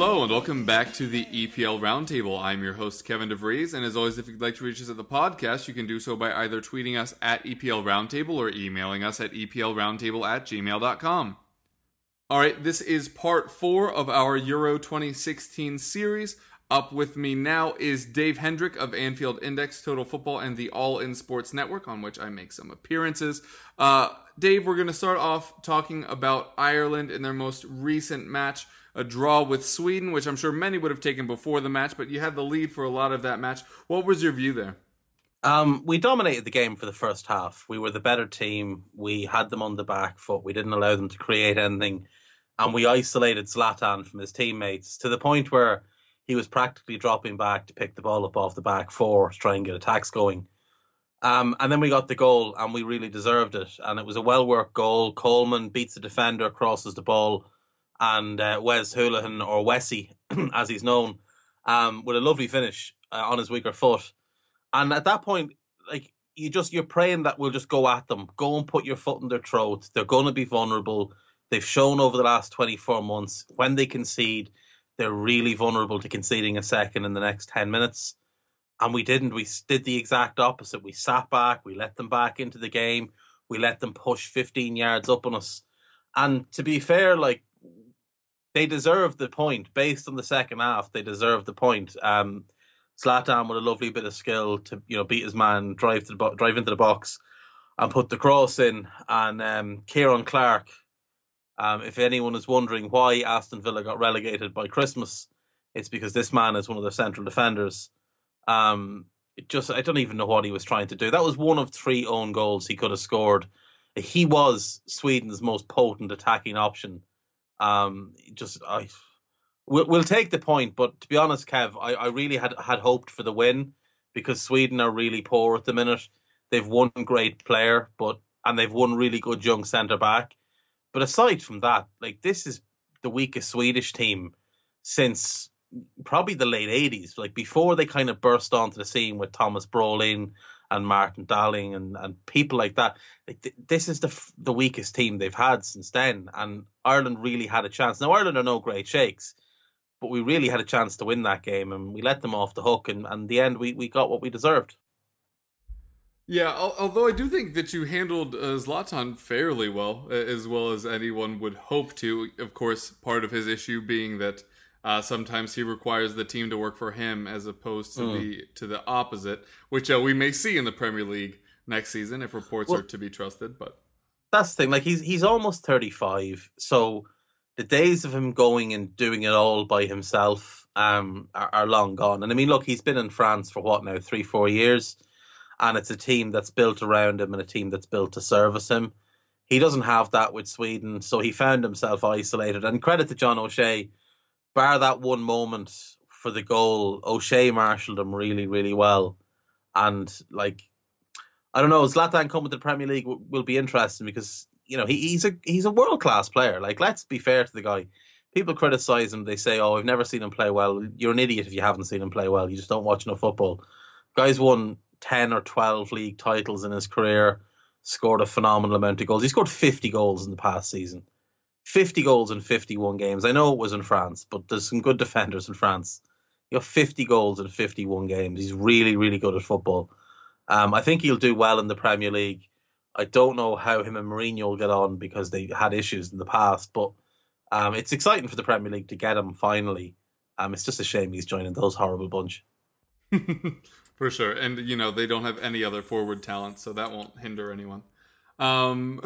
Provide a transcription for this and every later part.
Hello and welcome back to the EPL Roundtable. I'm your host Kevin DeVries, and as always, if you'd like to reach us at the podcast, you can do so by either tweeting us at EPL Roundtable or emailing us at EPLRoundtable at gmail.com. All right, this is part four of our Euro 2016 series. Up with me now is Dave Hendrick of Anfield Index, Total Football, and the All In Sports Network, on which I make some appearances. Uh, Dave, we're going to start off talking about Ireland in their most recent match, a draw with Sweden, which I'm sure many would have taken before the match, but you had the lead for a lot of that match. What was your view there? Um, we dominated the game for the first half. We were the better team. We had them on the back foot. We didn't allow them to create anything. And we isolated Zlatan from his teammates to the point where he was practically dropping back to pick the ball up off the back four to try and get attacks going. Um, and then we got the goal, and we really deserved it. And it was a well worked goal. Coleman beats the defender, crosses the ball, and uh, Wes Hoolahan, or Wessie, as he's known, um, with a lovely finish uh, on his weaker foot. And at that point, like you just you're praying that we'll just go at them, go and put your foot in their throat. They're going to be vulnerable. They've shown over the last 24 months when they concede, they're really vulnerable to conceding a second in the next 10 minutes. And we didn't. We did the exact opposite. We sat back, we let them back into the game, we let them push 15 yards up on us. And to be fair, like, they deserved the point based on the second half. They deserved the point. Um, Zlatan with a lovely bit of skill to you know beat his man, drive to the bo- drive into the box, and put the cross in. And um, Ciaran Clark um, if anyone is wondering why Aston Villa got relegated by Christmas, it's because this man is one of their central defenders. Um, just I don't even know what he was trying to do. That was one of three own goals he could have scored. He was Sweden's most potent attacking option. Um, just I, we'll, we'll take the point, but to be honest, Kev, I, I really had had hoped for the win because Sweden are really poor at the minute. They've one great player, but and they've one really good young centre back but aside from that, like this is the weakest Swedish team since probably the late eighties. Like before they kind of burst onto the scene with Thomas Brolin and Martin Dahlin and, and people like that. Like th- this is the the weakest team they've had since then, and Ireland really had a chance. Now Ireland are no great shakes, but we really had a chance to win that game, and we let them off the hook. And, and the end, we, we got what we deserved. Yeah, although I do think that you handled uh, Zlatan fairly well, as well as anyone would hope to. Of course, part of his issue being that uh, sometimes he requires the team to work for him as opposed to mm. the to the opposite, which uh, we may see in the Premier League next season if reports well, are to be trusted. But that's the thing; like he's he's almost thirty five, so the days of him going and doing it all by himself um, are, are long gone. And I mean, look, he's been in France for what now, three, four years and it's a team that's built around him and a team that's built to service him. He doesn't have that with Sweden, so he found himself isolated. And credit to John O'Shea, bar that one moment for the goal, O'Shea marshalled him really, really well. And like, I don't know, Zlatan coming to the Premier League will, be interesting because you know he, he's a he's a world class player. Like, let's be fair to the guy. People criticize him. They say, "Oh, I've never seen him play well." You're an idiot if you haven't seen him play well. You just don't watch enough football. Guys won 10 or 12 league titles in his career, scored a phenomenal amount of goals. He scored 50 goals in the past season. 50 goals in 51 games. I know it was in France, but there's some good defenders in France. He got 50 goals in 51 games. He's really, really good at football. Um, I think he'll do well in the Premier League. I don't know how him and Mourinho will get on because they had issues in the past, but um, it's exciting for the Premier League to get him finally. Um, it's just a shame he's joining those horrible bunch. For sure. And, you know, they don't have any other forward talent, so that won't hinder anyone. Um,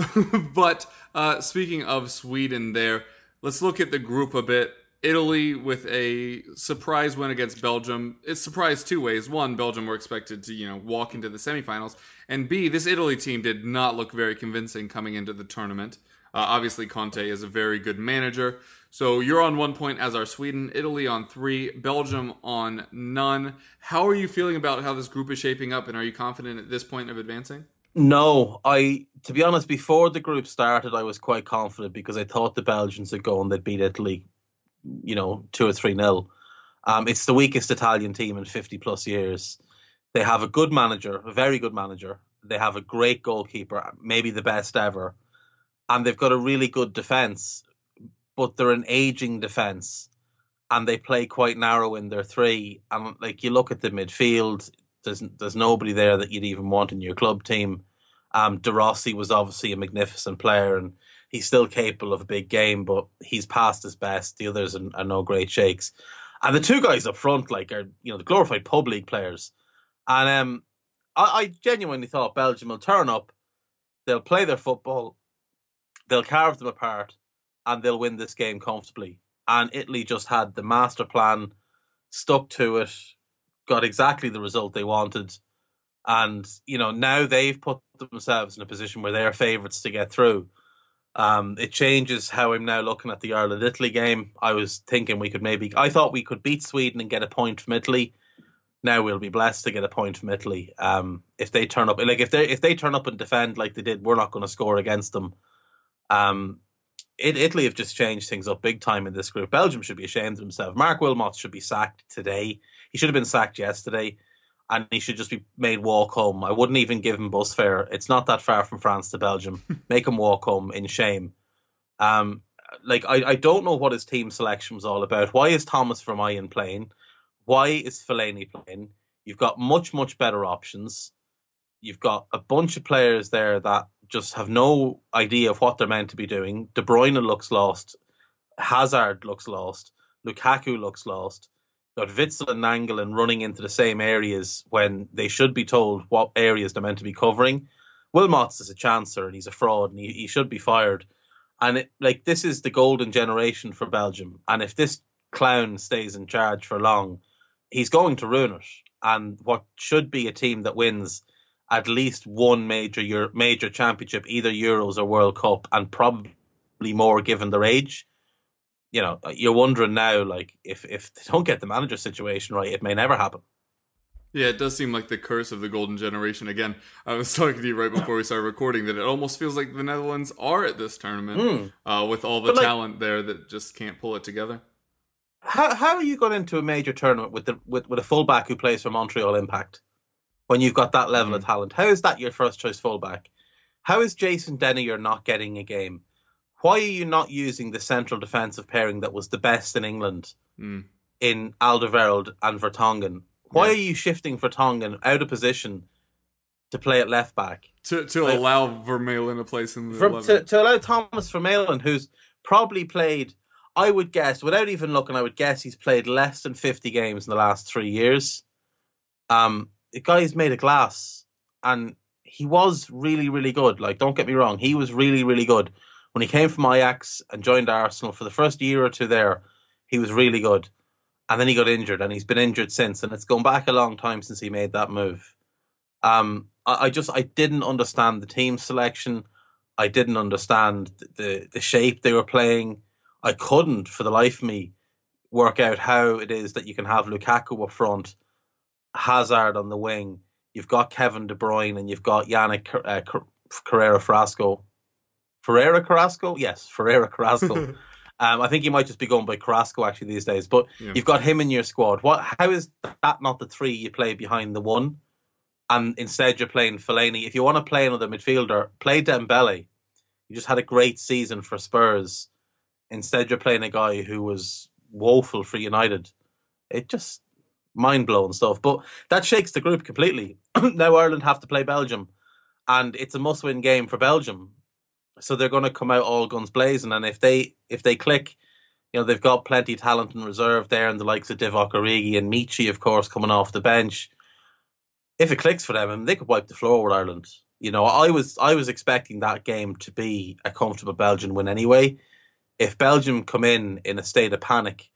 but uh, speaking of Sweden, there, let's look at the group a bit. Italy with a surprise win against Belgium. It's surprised two ways. One, Belgium were expected to, you know, walk into the semifinals. And B, this Italy team did not look very convincing coming into the tournament. Uh, obviously, Conte is a very good manager. So you're on one point as are Sweden, Italy on three, Belgium on none. How are you feeling about how this group is shaping up, and are you confident at this point of advancing? No, I to be honest, before the group started, I was quite confident because I thought the Belgians would go and they'd beat Italy, you know, two or three nil. Um, it's the weakest Italian team in fifty plus years. They have a good manager, a very good manager. They have a great goalkeeper, maybe the best ever, and they've got a really good defense but they're an aging defense. and they play quite narrow in their three. And like you look at the midfield, there's there's nobody there that you'd even want in your club team. Um, De Rossi was obviously a magnificent player, and he's still capable of a big game, but he's past his best. The others are, are no great shakes. And the two guys up front, like, are you know the glorified pub league players. And um, I, I genuinely thought Belgium will turn up, they'll play their football, they'll carve them apart, and they'll win this game comfortably. And Italy just had the master plan, stuck to it, got exactly the result they wanted. And, you know, now they've put themselves in a position where they're favourites to get through. Um, it changes how I'm now looking at the Ireland Italy game. I was thinking we could maybe, I thought we could beat Sweden and get a point from Italy. Now we'll be blessed to get a point from Italy. Um, if they turn up, like if they if they turn up and defend like they did, we're not going to score against them. Um, it, Italy have just changed things up big time in this group. Belgium should be ashamed of himself. Marc Wilmots should be sacked today. He should have been sacked yesterday, and he should just be made walk home. I wouldn't even give him bus fare. It's not that far from France to Belgium. Make him walk home in shame. Um, like I, I don't know what his team selection was all about. Why is Thomas Vermaelen playing? Why is Fellaini playing? You've got much much better options. You've got a bunch of players there that just have no idea of what they're meant to be doing. De Bruyne looks lost. Hazard looks lost. Lukaku looks lost. Got Witsel and Nainggolan running into the same areas when they should be told what areas they're meant to be covering. Wilmots is a chancer and he's a fraud and he, he should be fired. And it, like this is the golden generation for Belgium. And if this clown stays in charge for long, he's going to ruin it. And what should be a team that wins at least one major Euro- major championship, either Euros or World Cup, and probably more given their age. You know, you're wondering now, like if if they don't get the manager situation right, it may never happen. Yeah, it does seem like the curse of the golden generation. Again, I was talking to you right before we started recording that it almost feels like the Netherlands are at this tournament mm. uh, with all the like, talent there that just can't pull it together. How how are you going into a major tournament with the with, with a fullback who plays for Montreal Impact? When you've got that level mm. of talent. How is that your first choice fullback? How is Jason Denayer not getting a game? Why are you not using the central defensive pairing that was the best in England mm. in Alderweireld and Vertonghen? Why yeah. are you shifting Vertonghen out of position to play at left back? To to like, allow Vermaelen a place in the for, to, to allow Thomas Vermaelen, who's probably played, I would guess, without even looking, I would guess he's played less than 50 games in the last three years. Um, the guy's made of glass, and he was really, really good. Like, don't get me wrong, he was really, really good when he came from Ajax and joined Arsenal for the first year or two. There, he was really good, and then he got injured, and he's been injured since, and it's gone back a long time since he made that move. Um, I, I just I didn't understand the team selection. I didn't understand the the shape they were playing. I couldn't, for the life of me, work out how it is that you can have Lukaku up front Hazard on the wing. You've got Kevin De Bruyne and you've got Yannick uh, Carrera Frasco. Ferreira Carrasco? Yes, Ferreira Carrasco. um, I think he might just be going by Carrasco actually these days. But yeah. you've got him in your squad. What? How is that not the three you play behind the one? And instead you're playing Fellaini. If you want to play another midfielder, play Dembele. You just had a great season for Spurs. Instead you're playing a guy who was woeful for United. It just mind blowing stuff. But that shakes the group completely. now Ireland have to play Belgium, and it's a must win game for Belgium. So they're going to come out all guns blazing, and if they if they click, you know they've got plenty of talent in reserve there, and the likes of Divock Origi and Michy, of course, coming off the bench. If it clicks for them, I mean, they could wipe the floor with Ireland. You know, I was I was expecting that game to be a comfortable Belgian win anyway. If Belgium come in in a state of panic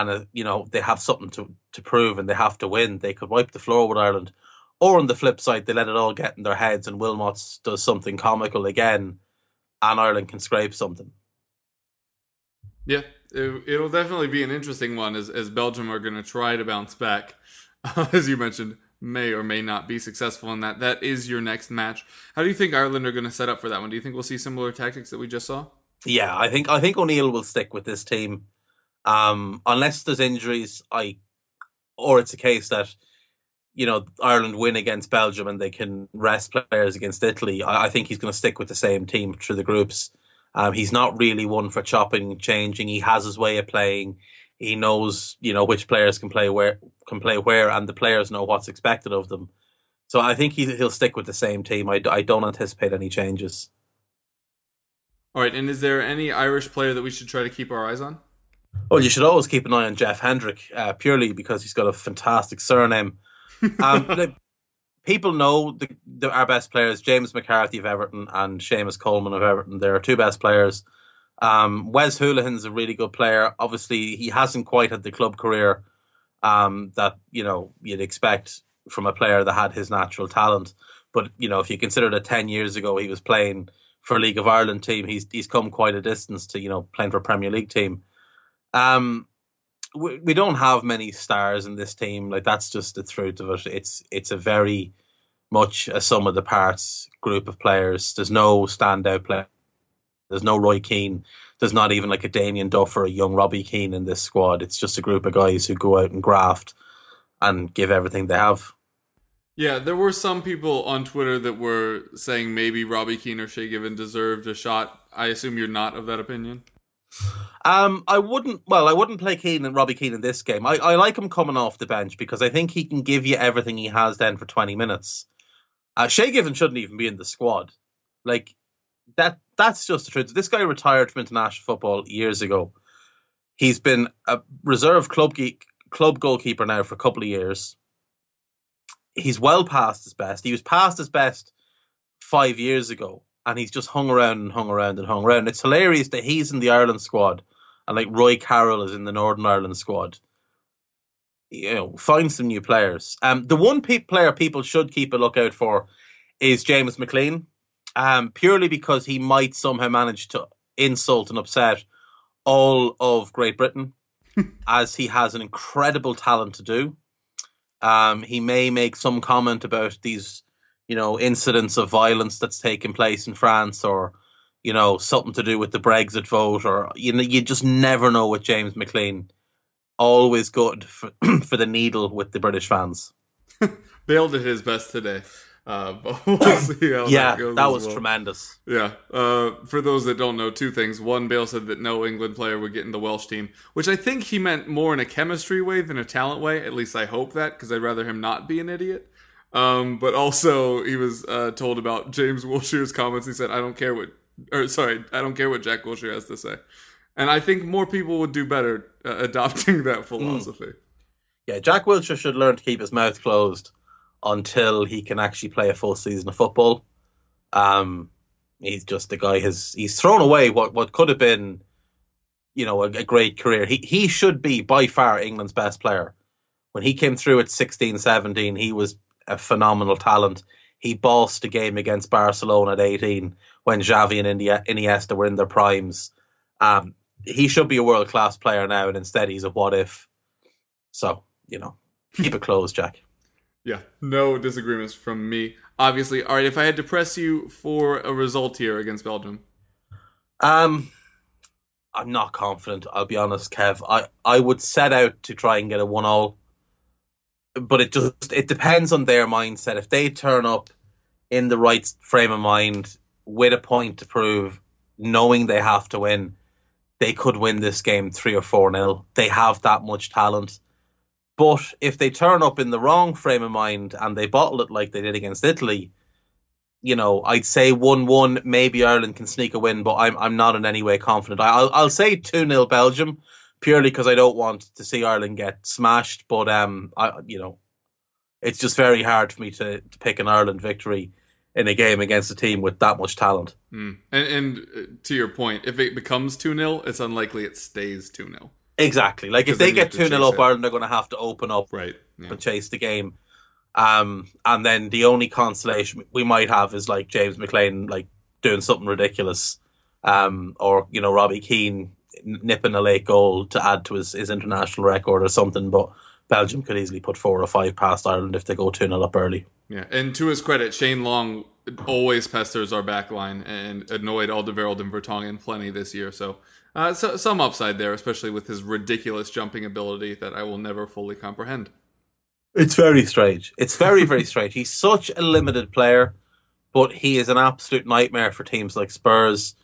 and uh, you know they have something to, to prove and they have to win, they could wipe the floor with Ireland. Or on the flip side, they let it all get in their heads and Wilmots does something comical again, and Ireland can scrape something. Yeah, it, will definitely be an interesting one as, as Belgium are going to try to bounce back. as you mentioned, may or may not be successful in that. That is your next match. How do you think Ireland are going to set up for that one? Do you think we'll see similar tactics that we just saw? Yeah, I think I think O'Neill will stick with this team. Um, unless there's injuries, I or it's a case that you know Ireland win against Belgium and they can rest players against Italy. I, I think he's going to stick with the same team through the groups. Um, he's not really one for chopping and changing. He has his way of playing. He knows, you know, which players can play where can play where, and the players know what's expected of them. So I think he, he'll stick with the same team. I, I don't anticipate any changes. All right, and is there any Irish player that we should try to keep our eyes on? Well, you should always keep an eye on Jeff Hendrick, uh, purely because he's got a fantastic surname. Um, people know the, the, our best players, James McCarthy of Everton and Seamus Coleman of Everton. They're our two best players. Um, Wes Hoolahan's a really good player. Obviously, he hasn't quite had the club career um, that you know you'd expect from a player that had his natural talent. But you know, if you consider that ten years ago he was playing for a League of Ireland team, he's he's come quite a distance to you know playing for a Premier League team. Um, we, we don't have many stars in this team. Like that's just the truth of it. It's it's a very much a sum of the parts group of players. There's no standout player. There's no Roy Keane. There's not even like a Damien Duff or a young Robbie Keane in this squad. It's just a group of guys who go out and graft and give everything they have. Yeah, there were some people on Twitter that were saying maybe Robbie Keane or Shay Given deserved a shot. I assume you're not of that opinion. Um, I wouldn't. Well, I wouldn't play Keane and Robbie Keane in this game. I, I like him coming off the bench because I think he can give you everything he has then for twenty minutes. Uh, Shay Given shouldn't even be in the squad. Like that. That's just the truth. This guy retired from international football years ago. He's been a reserve club geek, club goalkeeper now for a couple of years he's well past his best. He was past his best five years ago, and he's just hung around and hung around and hung around. It's hilarious that he's in the Ireland squad, and like Roy Carroll is in the Northern Ireland squad. You know, find some new players. Um, the one pe- player people should keep a lookout for is James McLean, um, purely because he might somehow manage to insult and upset all of Great Britain, as he has an incredible talent to do. Um, he may make some comment about these, you know, incidents of violence that's taken place in France, or you know, something to do with the Brexit vote, or you know, you just never know with James McLean. Always good for for the needle with the British fans. Bale did his best today. Uh, but we'll see how yeah, that goes. that was well. tremendous. Yeah. Uh, for those that don't know, two things. One, Bale said that no England player would get in the Welsh team, which I think he meant more in a chemistry way than a talent way. At least I hope that, because I'd rather him not be an idiot. Um, but also, he was uh, told about James Wilshere's comments. He said, "I don't care what," or sorry, "I don't care what Jack Wilshere has to say." And I think more people would do better uh, adopting that philosophy. Mm. Yeah, Jack Wilshere should learn to keep his mouth closed until he can actually play a full season of football. Um, he's just the guy has he's thrown away what what could have been, you know, a, a, great career. He he should be by far England's best player. When he came through at 16, 17, he was a phenomenal talent. He bossed a game against Barcelona at 18 when Xavi and Iniesta were in their primes. Um, he should be a world class player now, and instead he's a what if. So, you know, keep it closed, Jack. Yeah, no disagreements from me. Obviously, all right. If I had to press you for a result here against Belgium, um, I'm not confident. I'll be honest, Kev. I I would set out to try and get a one all, but it just it depends on their mindset. If they turn up in the right frame of mind with a point to prove, knowing they have to win, they could win this game three or four nil. They have that much talent. But if they turn up in the wrong frame of mind and they bottle it like they did against Italy, you know, I'd say one-one. Maybe Ireland can sneak a win, but I'm I'm not in any way confident. I'll I'll say two 0 Belgium, purely because I don't want to see Ireland get smashed. But um, I you know, it's just very hard for me to, to pick an Ireland victory in a game against a team with that much talent. Mm. And, and uh, to your point, if it becomes two 0 it's unlikely it stays two 0 Exactly. Like if they get two 0 up, Ireland are going to have to open up right yeah. and chase the game. Um, and then the only consolation we might have is like James McLean like doing something ridiculous, um, or you know Robbie Keane nipping a late goal to add to his, his international record or something. But Belgium could easily put four or five past Ireland if they go two 0 up early. Yeah, and to his credit, Shane Long always pesters our back line and annoyed Alderweireld and Vertonghen plenty this year. So uh, so, some upside there, especially with his ridiculous jumping ability that I will never fully comprehend. It's very strange. It's very, very strange. He's such a limited player, but he is an absolute nightmare for teams like Spurs,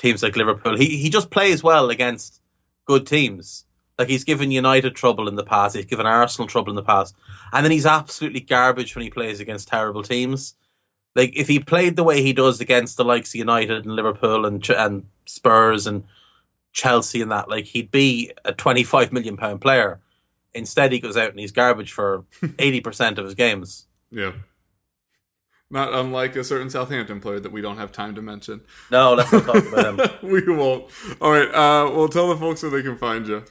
teams like Liverpool. He he just plays well against good teams. Like he's given United trouble in the past, he's given Arsenal trouble in the past, and then he's absolutely garbage when he plays against terrible teams. Like if he played the way he does against the likes of United and Liverpool and and Spurs and Chelsea and that, like he'd be a twenty-five million pound player. Instead, he goes out and he's garbage for eighty percent of his games. Yeah. Not unlike a certain Southampton player that we don't have time to mention. No, let's not talk about him. we won't. All right. Uh, well, tell the folks where they can find you.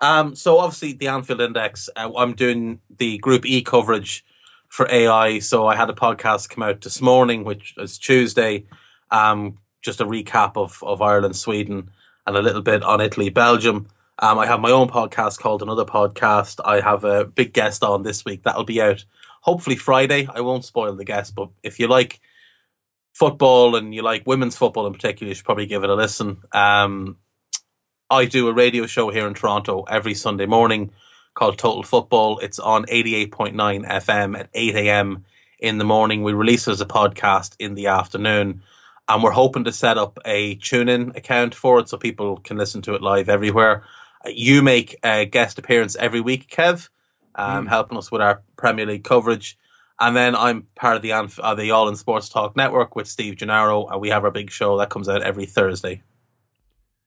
Um, so obviously the Anfield Index. Uh, I'm doing the Group E coverage for AI. So I had a podcast come out this morning, which is Tuesday. Um, just a recap of of Ireland, Sweden, and a little bit on Italy, Belgium. Um, I have my own podcast called Another Podcast. I have a big guest on this week. That'll be out hopefully Friday. I won't spoil the guest, but if you like football and you like women's football in particular, you should probably give it a listen. Um, I do a radio show here in Toronto every Sunday morning called Total Football. It's on 88.9 FM at 8 a.m. in the morning. We release it as a podcast in the afternoon. And we're hoping to set up a tune in account for it so people can listen to it live everywhere. You make a guest appearance every week, Kev um, mm. helping us with our Premier League coverage. And then I'm part of the uh, the All in Sports Talk Network with Steve Gennaro, and we have our big show that comes out every Thursday.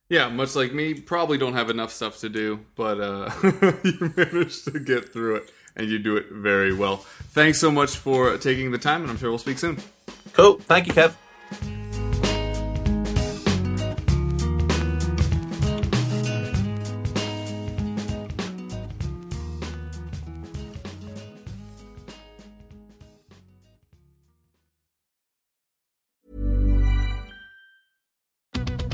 Yeah, much like me, probably don't have enough stuff to do, but uh, you managed to get through it, and you do it very well. Thanks so much for taking the time, and I'm sure we'll speak soon. Cool. Thank you, Kev.